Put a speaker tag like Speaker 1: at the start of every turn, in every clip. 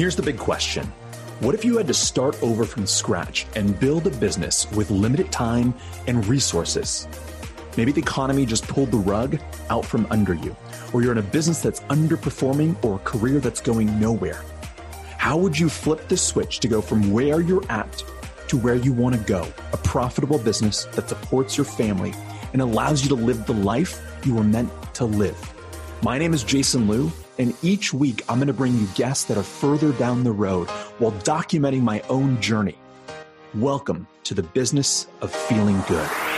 Speaker 1: Here's the big question What if you had to start over from scratch and build a business with limited time and resources? Maybe the economy just pulled the rug out from under you, or you're in a business that's underperforming or a career that's going nowhere. How would you flip the switch to go from where you're at to where you want to go? A profitable business that supports your family and allows you to live the life you were meant to live. My name is Jason Lew, and each week I'm going to bring you guests that are further down the road while documenting my own journey. Welcome to the business of feeling good.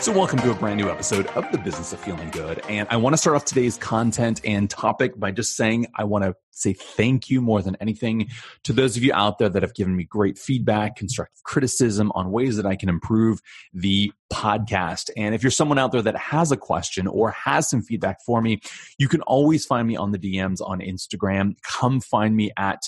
Speaker 1: So, welcome to a brand new episode of The Business of Feeling Good. And I want to start off today's content and topic by just saying I want to say thank you more than anything to those of you out there that have given me great feedback, constructive criticism on ways that I can improve the podcast. And if you're someone out there that has a question or has some feedback for me, you can always find me on the DMs on Instagram. Come find me at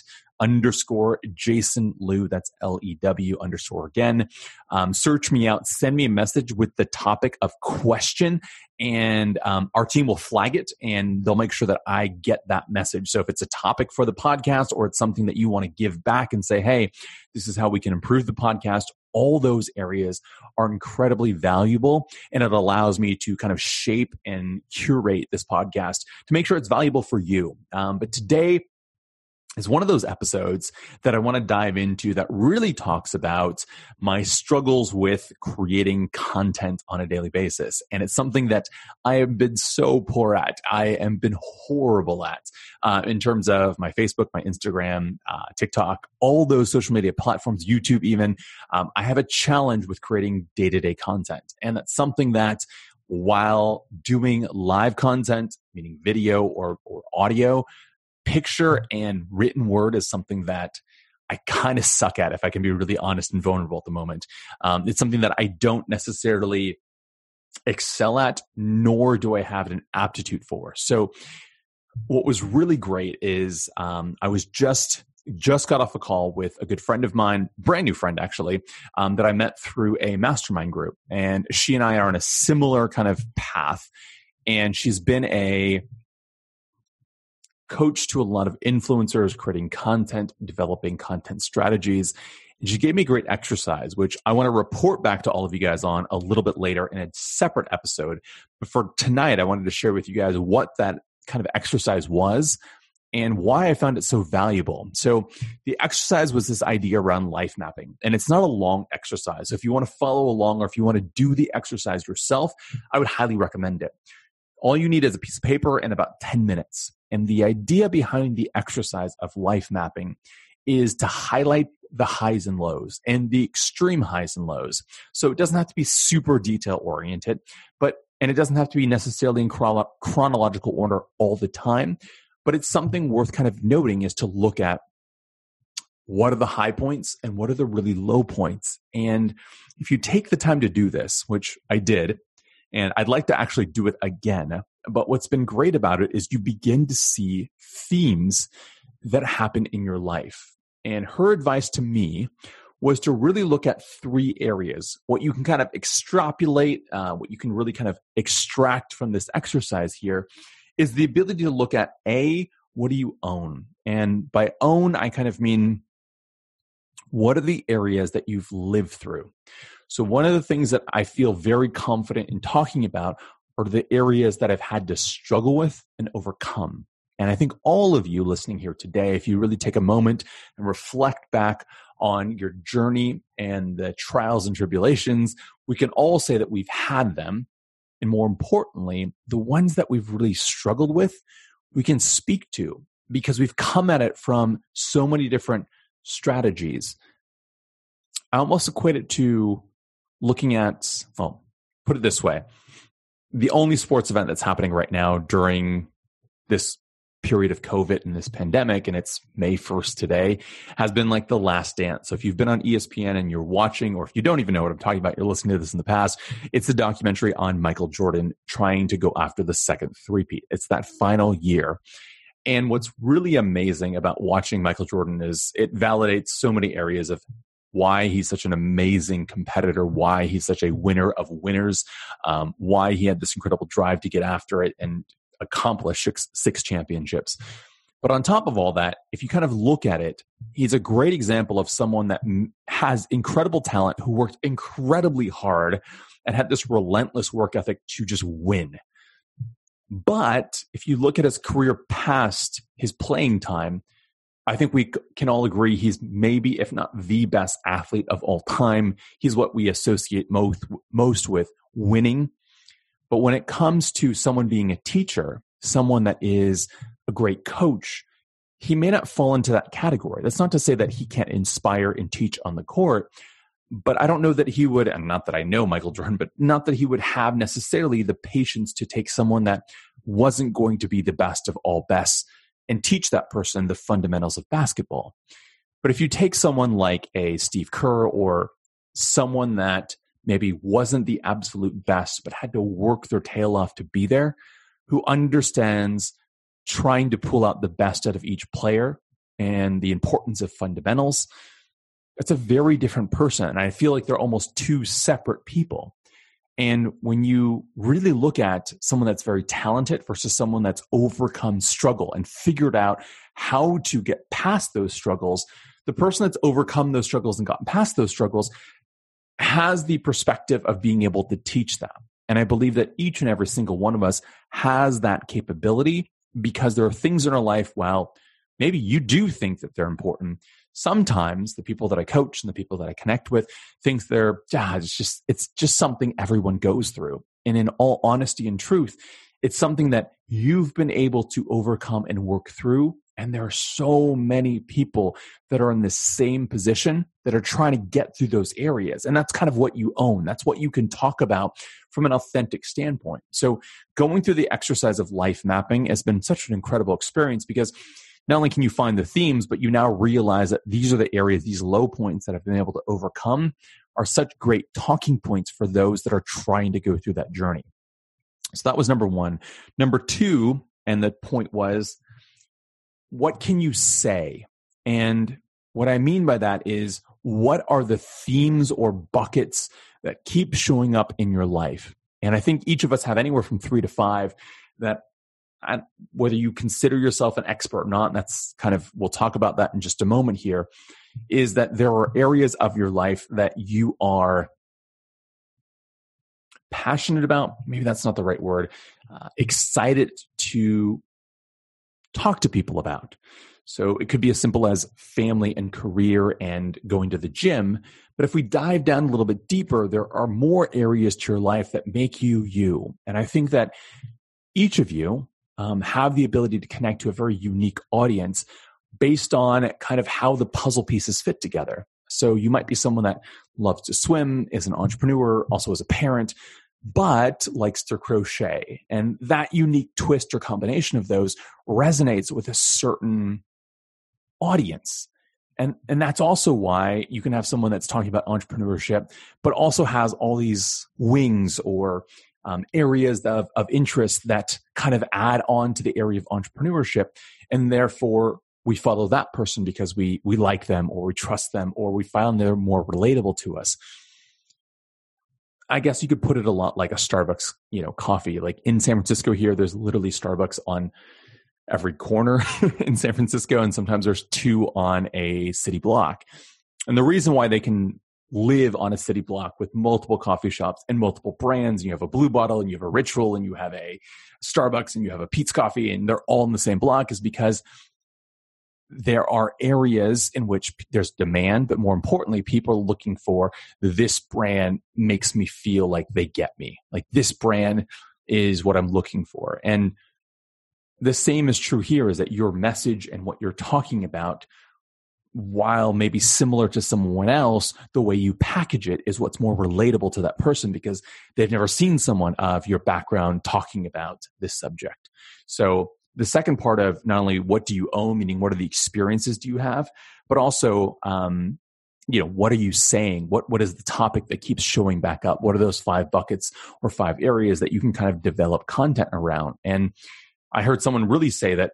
Speaker 1: underscore Jason Lew. That's L E W underscore again. Um, search me out. Send me a message with the topic of question, and um, our team will flag it and they'll make sure that I get that message. So if it's a topic for the podcast or it's something that you want to give back and say, hey, this is how we can improve the podcast. All those areas are incredibly valuable and it allows me to kind of shape and curate this podcast to make sure it's valuable for you. Um, but today, is one of those episodes that I want to dive into that really talks about my struggles with creating content on a daily basis. And it's something that I have been so poor at. I have been horrible at uh, in terms of my Facebook, my Instagram, uh, TikTok, all those social media platforms, YouTube even. Um, I have a challenge with creating day to day content. And that's something that while doing live content, meaning video or, or audio, picture and written word is something that I kind of suck at, if I can be really honest and vulnerable at the moment. Um, it's something that I don't necessarily excel at, nor do I have an aptitude for. So, what was really great is um, I was just just got off a call with a good friend of mine, brand new friend actually, um, that I met through a mastermind group, and she and I are on a similar kind of path. And she's been a coach to a lot of influencers creating content, developing content strategies. And she gave me a great exercise, which I want to report back to all of you guys on a little bit later in a separate episode. But for tonight, I wanted to share with you guys what that kind of exercise was and why I found it so valuable. So, the exercise was this idea around life mapping, and it's not a long exercise. So if you want to follow along or if you want to do the exercise yourself, I would highly recommend it. All you need is a piece of paper and about 10 minutes. And the idea behind the exercise of life mapping is to highlight the highs and lows and the extreme highs and lows. So it doesn't have to be super detail oriented, but and it doesn't have to be necessarily in chrono- chronological order all the time, but it's something worth kind of noting is to look at what are the high points and what are the really low points. And if you take the time to do this, which I did, and I'd like to actually do it again. But what's been great about it is you begin to see themes that happen in your life. And her advice to me was to really look at three areas. What you can kind of extrapolate, uh, what you can really kind of extract from this exercise here is the ability to look at A, what do you own? And by own, I kind of mean what are the areas that you've lived through? So, one of the things that I feel very confident in talking about are the areas that I've had to struggle with and overcome. And I think all of you listening here today, if you really take a moment and reflect back on your journey and the trials and tribulations, we can all say that we've had them. And more importantly, the ones that we've really struggled with, we can speak to because we've come at it from so many different strategies. I almost equate it to looking at, well, put it this way the only sports event that's happening right now during this period of COVID and this pandemic, and it's May 1st today, has been like the last dance. So if you've been on ESPN and you're watching, or if you don't even know what I'm talking about, you're listening to this in the past, it's a documentary on Michael Jordan trying to go after the second three-peat. It's that final year. And what's really amazing about watching Michael Jordan is it validates so many areas of why he's such an amazing competitor, why he's such a winner of winners, um, why he had this incredible drive to get after it and accomplish six, six championships. But on top of all that, if you kind of look at it, he's a great example of someone that has incredible talent, who worked incredibly hard and had this relentless work ethic to just win. But if you look at his career past his playing time, I think we can all agree he's maybe, if not the best athlete of all time. He's what we associate most, most with winning. But when it comes to someone being a teacher, someone that is a great coach, he may not fall into that category. That's not to say that he can't inspire and teach on the court, but I don't know that he would, and not that I know Michael Jordan, but not that he would have necessarily the patience to take someone that wasn't going to be the best of all best and teach that person the fundamentals of basketball. But if you take someone like a Steve Kerr or someone that maybe wasn't the absolute best, but had to work their tail off to be there, who understands trying to pull out the best out of each player and the importance of fundamentals, it's a very different person. And I feel like they're almost two separate people. And when you really look at someone that's very talented versus someone that's overcome struggle and figured out how to get past those struggles, the person that's overcome those struggles and gotten past those struggles has the perspective of being able to teach them. And I believe that each and every single one of us has that capability because there are things in our life, well, maybe you do think that they're important, sometimes the people that I coach and the people that I connect with think they're, yeah, it's just, it's just something everyone goes through. And in all honesty and truth, it's something that you've been able to overcome and work through. And there are so many people that are in the same position that are trying to get through those areas. And that's kind of what you own. That's what you can talk about from an authentic standpoint. So going through the exercise of life mapping has been such an incredible experience because not only can you find the themes, but you now realize that these are the areas, these low points that I've been able to overcome are such great talking points for those that are trying to go through that journey. So that was number one. Number two, and the point was, what can you say? And what I mean by that is, what are the themes or buckets that keep showing up in your life? And I think each of us have anywhere from three to five that whether you consider yourself an expert or not, and that's kind of, we'll talk about that in just a moment here, is that there are areas of your life that you are passionate about. Maybe that's not the right word. Uh, excited to talk to people about. So it could be as simple as family and career and going to the gym. But if we dive down a little bit deeper, there are more areas to your life that make you you. And I think that each of you um, have the ability to connect to a very unique audience based on kind of how the puzzle pieces fit together. So you might be someone that loves to swim, is an entrepreneur, also as a parent, but likes to crochet. And that unique twist or combination of those resonates with a certain audience. And, and that's also why you can have someone that's talking about entrepreneurship, but also has all these wings or um, areas of, of interest that kind of add on to the area of entrepreneurship. And therefore, we follow that person because we, we like them or we trust them or we find they're more relatable to us. I guess you could put it a lot like a Starbucks, you know, coffee. Like in San Francisco here, there's literally Starbucks on every corner in San Francisco, and sometimes there's two on a city block. And the reason why they can live on a city block with multiple coffee shops and multiple brands. And you have a blue bottle and you have a ritual and you have a Starbucks and you have a Peet's coffee and they're all in the same block is because there are areas in which there's demand, but more importantly, people are looking for this brand makes me feel like they get me. Like this brand is what I'm looking for. And the same is true here is that your message and what you're talking about while maybe similar to someone else, the way you package it is what's more relatable to that person because they've never seen someone of your background talking about this subject. So the second part of not only what do you own, meaning what are the experiences do you have, but also, um, you know, what are you saying? What what is the topic that keeps showing back up? What are those five buckets or five areas that you can kind of develop content around? And I heard someone really say that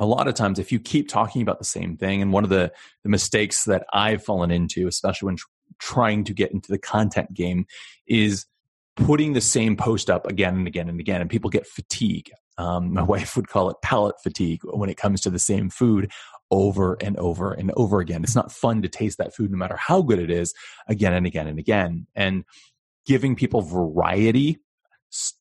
Speaker 1: a lot of times if you keep talking about the same thing and one of the, the mistakes that i've fallen into especially when tr- trying to get into the content game is putting the same post up again and again and again and people get fatigue. Um, my wife would call it palate fatigue when it comes to the same food over and over and over again. It's not fun to taste that food no matter how good it is again and again and again. And giving people variety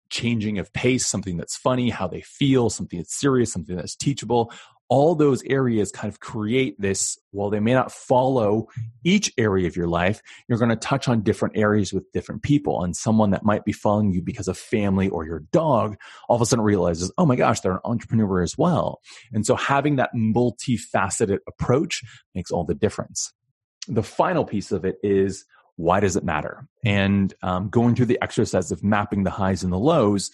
Speaker 1: changing of pace, something that's funny, how they feel, something that's serious, something that's teachable. All those areas kind of create this. While they may not follow each area of your life, you're going to touch on different areas with different people. And someone that might be following you because of family or your dog all of a sudden realizes, oh my gosh, they're an entrepreneur as well. And so having that multifaceted approach makes all the difference. The final piece of it is why does it matter? And um, going through the exercise of mapping the highs and the lows,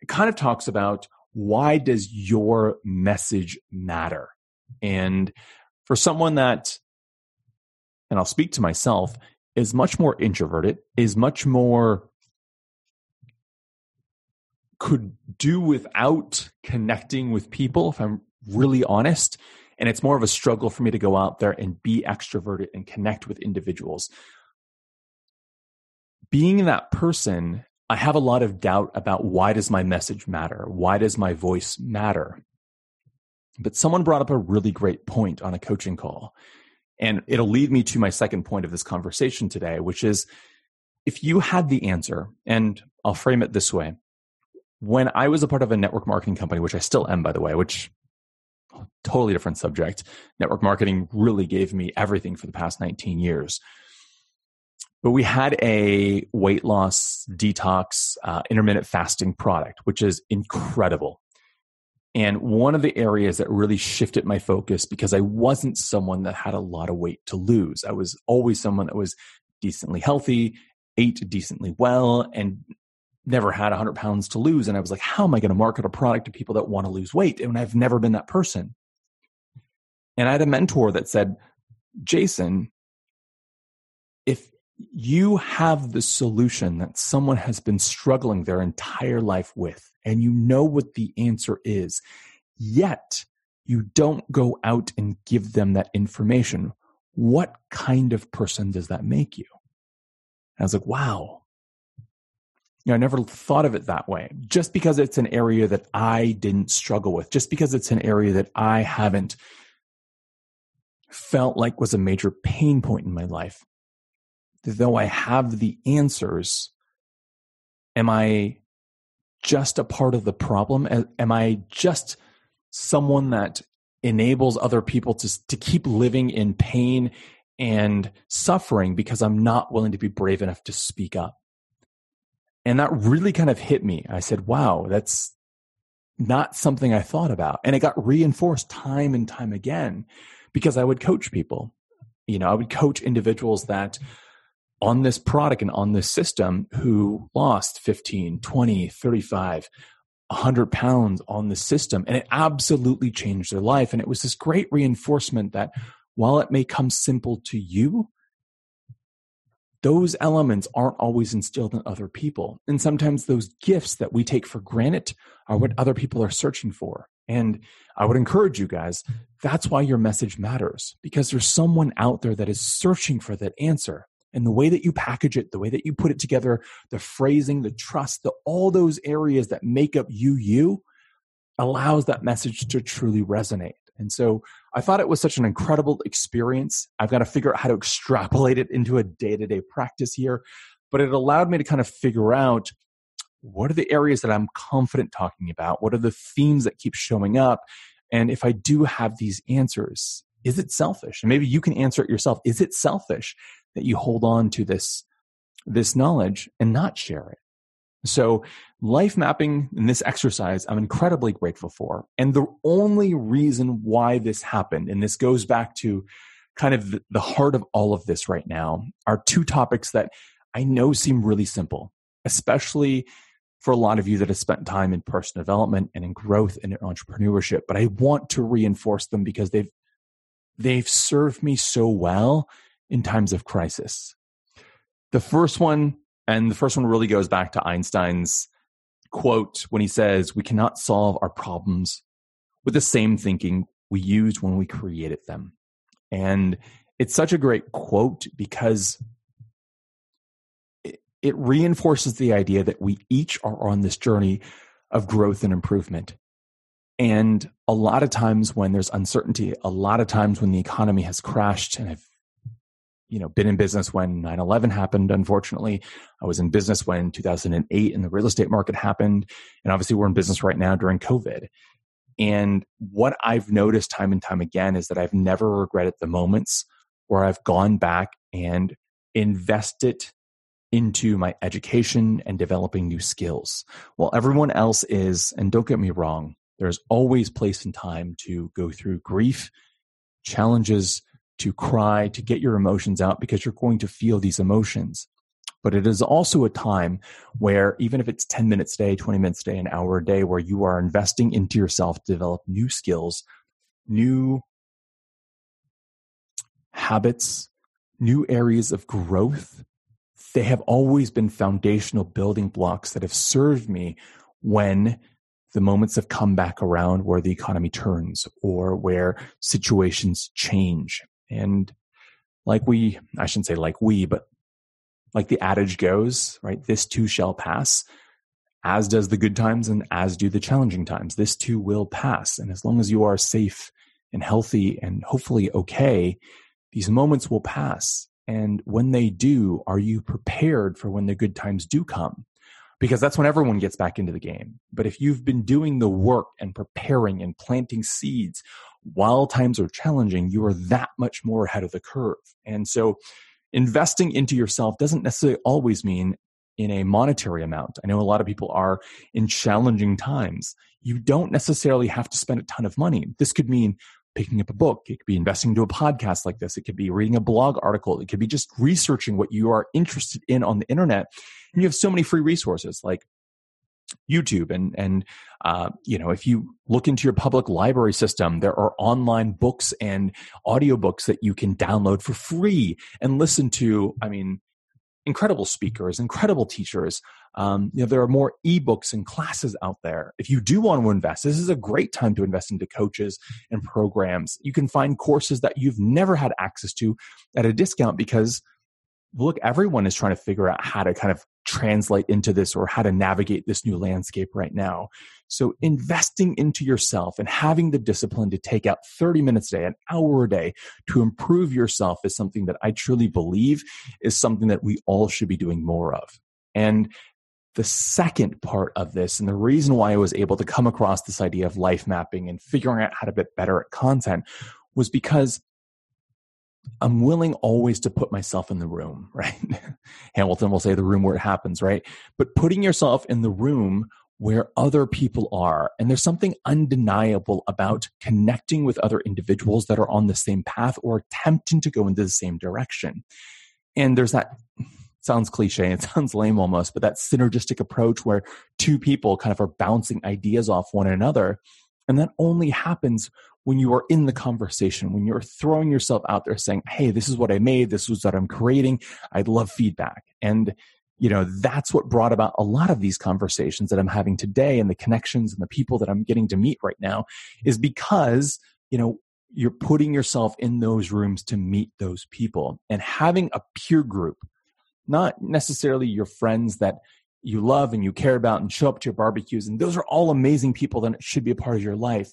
Speaker 1: it kind of talks about why does your message matter? And for someone that, and I'll speak to myself, is much more introverted, is much more could do without connecting with people, if I'm really honest. And it's more of a struggle for me to go out there and be extroverted and connect with individuals being that person, I have a lot of doubt about why does my message matter? Why does my voice matter? But someone brought up a really great point on a coaching call. And it'll lead me to my second point of this conversation today, which is if you had the answer, and I'll frame it this way. When I was a part of a network marketing company, which I still am, by the way, which totally different subject, network marketing really gave me everything for the past 19 years. But we had a weight loss detox uh, intermittent fasting product, which is incredible. And one of the areas that really shifted my focus because I wasn't someone that had a lot of weight to lose. I was always someone that was decently healthy, ate decently well, and never had 100 pounds to lose. And I was like, how am I going to market a product to people that want to lose weight? And I've never been that person. And I had a mentor that said, Jason, if you have the solution that someone has been struggling their entire life with, and you know what the answer is, yet you don't go out and give them that information. What kind of person does that make you? And I was like, wow. You know, I never thought of it that way. Just because it's an area that I didn't struggle with, just because it's an area that I haven't felt like was a major pain point in my life though I have the answers, am I just a part of the problem? Am I just someone that enables other people to, to keep living in pain and suffering because I'm not willing to be brave enough to speak up? And that really kind of hit me. I said, wow, that's not something I thought about. And it got reinforced time and time again because I would coach people. You know, I would coach individuals that on this product and on this system who lost 15, 20, 35, 100 pounds on the system. And it absolutely changed their life. And it was this great reinforcement that while it may come simple to you, those elements aren't always instilled in other people. And sometimes those gifts that we take for granted are what other people are searching for. And I would encourage you guys, that's why your message matters because there's someone out there that is searching for that answer and the way that you package it, the way that you put it together, the phrasing, the trust, the all those areas that make up you you allows that message to truly resonate. And so I thought it was such an incredible experience. I've got to figure out how to extrapolate it into a day-to-day practice here, but it allowed me to kind of figure out what are the areas that I'm confident talking about? What are the themes that keep showing up? And if I do have these answers, is it selfish? And maybe you can answer it yourself. Is it selfish that you hold on to this this knowledge and not share it. So life mapping in this exercise i'm incredibly grateful for. And the only reason why this happened and this goes back to kind of the heart of all of this right now are two topics that i know seem really simple especially for a lot of you that have spent time in personal development and in growth and in entrepreneurship but i want to reinforce them because they've they've served me so well in times of crisis. The first one, and the first one really goes back to Einstein's quote when he says, We cannot solve our problems with the same thinking we used when we created them. And it's such a great quote because it, it reinforces the idea that we each are on this journey of growth and improvement. And a lot of times when there's uncertainty, a lot of times when the economy has crashed, and I've you know been in business when 9-11 happened unfortunately. I was in business when 2008 and the real estate market happened. And obviously we're in business right now during covid. And what i've noticed time and time again is that i've never regretted the moments where i've gone back and invested into my education and developing new skills. While everyone else is and don't get me wrong there's always place and time to go through grief, challenges, to cry, to get your emotions out because you're going to feel these emotions. But it is also a time where, even if it's 10 minutes a day, 20 minutes a day, an hour a day, where you are investing into yourself to develop new skills, new habits, new areas of growth. They have always been foundational building blocks that have served me when the moments have come back around where the economy turns or where situations change. And like we, I shouldn't say like we, but like the adage goes, right? This too shall pass, as does the good times and as do the challenging times. This too will pass. And as long as you are safe and healthy and hopefully okay, these moments will pass. And when they do, are you prepared for when the good times do come? because that's when everyone gets back into the game. But if you've been doing the work and preparing and planting seeds while times are challenging, you are that much more ahead of the curve. And so investing into yourself doesn't necessarily always mean in a monetary amount. I know a lot of people are in challenging times. You don't necessarily have to spend a ton of money. This could mean picking up a book. It could be investing into a podcast like this. It could be reading a blog article. It could be just researching what you are interested in on the internet. And you have so many free resources like YouTube and and uh, you know if you look into your public library system, there are online books and audiobooks that you can download for free and listen to. I mean, incredible speakers, incredible teachers. Um, you know, there are more ebooks and classes out there. If you do want to invest, this is a great time to invest into coaches and programs. You can find courses that you've never had access to at a discount because look, everyone is trying to figure out how to kind of translate into this or how to navigate this new landscape right now. So investing into yourself and having the discipline to take out 30 minutes a day, an hour a day to improve yourself is something that I truly believe is something that we all should be doing more of. And the second part of this, and the reason why I was able to come across this idea of life mapping and figuring out how to get better at content was because I'm willing always to put myself in the room, right? Hamilton will say the room where it happens, right? But putting yourself in the room where other people are. And there's something undeniable about connecting with other individuals that are on the same path or attempting to go into the same direction. And there's that sounds cliche, it sounds lame almost, but that synergistic approach where two people kind of are bouncing ideas off one another. And that only happens when you are in the conversation, when you're throwing yourself out there saying, Hey, this is what I made. This is what I'm creating. I'd love feedback. And, you know, that's what brought about a lot of these conversations that I'm having today and the connections and the people that I'm getting to meet right now is because, you know, you're putting yourself in those rooms to meet those people and having a peer group, not necessarily your friends that you love and you care about and show up to your barbecues. And those are all amazing people that should be a part of your life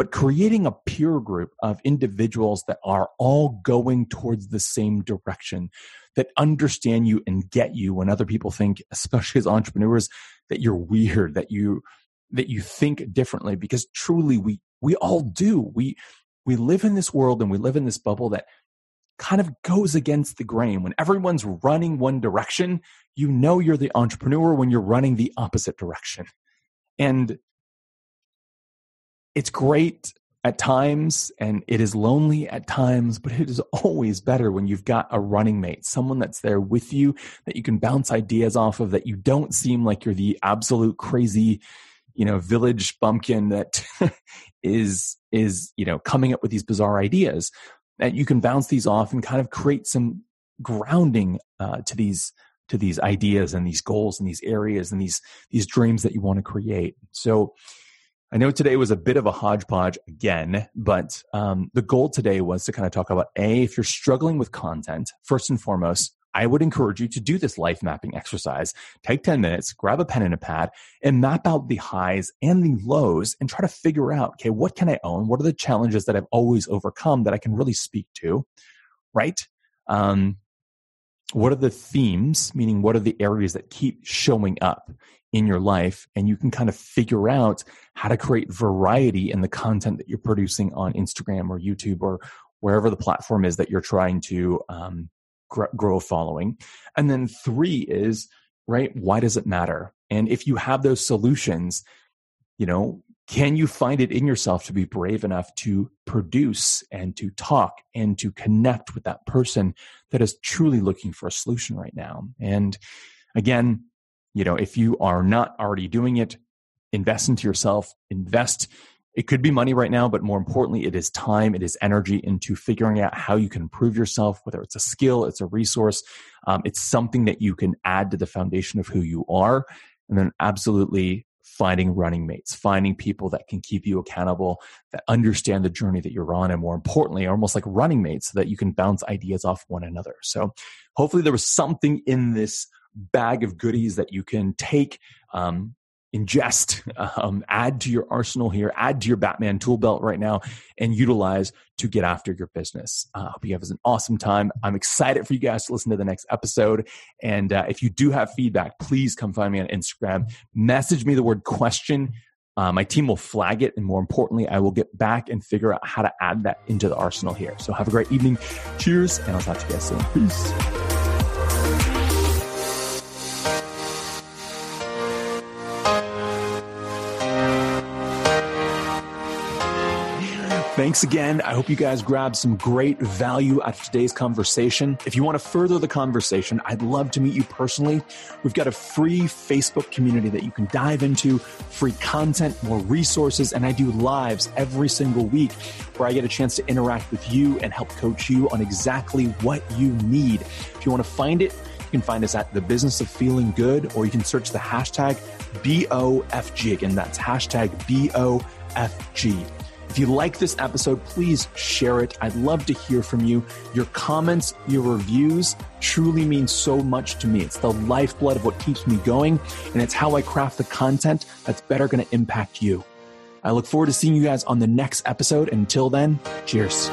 Speaker 1: but creating a peer group of individuals that are all going towards the same direction that understand you and get you when other people think especially as entrepreneurs that you're weird that you that you think differently because truly we we all do. We we live in this world and we live in this bubble that kind of goes against the grain. When everyone's running one direction you know you're the entrepreneur when you're running the opposite direction. And it's great at times and it is lonely at times, but it is always better when you've got a running mate, someone that's there with you that you can bounce ideas off of, that you don't seem like you're the absolute crazy, you know, village bumpkin that is, is, you know, coming up with these bizarre ideas. That you can bounce these off and kind of create some grounding uh, to these to these ideas and these goals and these areas and these these dreams that you want to create. So I know today was a bit of a hodgepodge again, but um, the goal today was to kind of talk about A, if you're struggling with content, first and foremost, I would encourage you to do this life mapping exercise. Take 10 minutes, grab a pen and a pad, and map out the highs and the lows and try to figure out, okay, what can I own? What are the challenges that I've always overcome that I can really speak to? Right? Um, what are the themes, meaning what are the areas that keep showing up in your life? And you can kind of figure out how to create variety in the content that you're producing on Instagram or YouTube or wherever the platform is that you're trying to um, grow a following. And then three is, right, why does it matter? And if you have those solutions, you know, can you find it in yourself to be brave enough to produce and to talk and to connect with that person that is truly looking for a solution right now? And again, you know, if you are not already doing it, invest into yourself, invest it could be money right now, but more importantly, it is time, it is energy into figuring out how you can improve yourself, whether it's a skill, it's a resource, um, it's something that you can add to the foundation of who you are. And then absolutely finding running mates, finding people that can keep you accountable, that understand the journey that you're on, and more importantly, almost like running mates so that you can bounce ideas off one another. So hopefully there was something in this bag of goodies that you can take um, ingest, um, add to your arsenal here, add to your Batman tool belt right now, and utilize to get after your business. I uh, hope you have an awesome time. I'm excited for you guys to listen to the next episode. And uh, if you do have feedback, please come find me on Instagram. Message me the word question. Uh, my team will flag it. And more importantly, I will get back and figure out how to add that into the arsenal here. So have a great evening. Cheers. And I'll talk to you guys soon. Peace. Thanks again. I hope you guys grabbed some great value out of today's conversation. If you want to further the conversation, I'd love to meet you personally. We've got a free Facebook community that you can dive into, free content, more resources, and I do lives every single week where I get a chance to interact with you and help coach you on exactly what you need. If you want to find it, you can find us at the business of feeling good, or you can search the hashtag BOFG. Again, that's hashtag BOFG. If you like this episode, please share it. I'd love to hear from you. Your comments, your reviews truly mean so much to me. It's the lifeblood of what keeps me going, and it's how I craft the content that's better going to impact you. I look forward to seeing you guys on the next episode. Until then, cheers.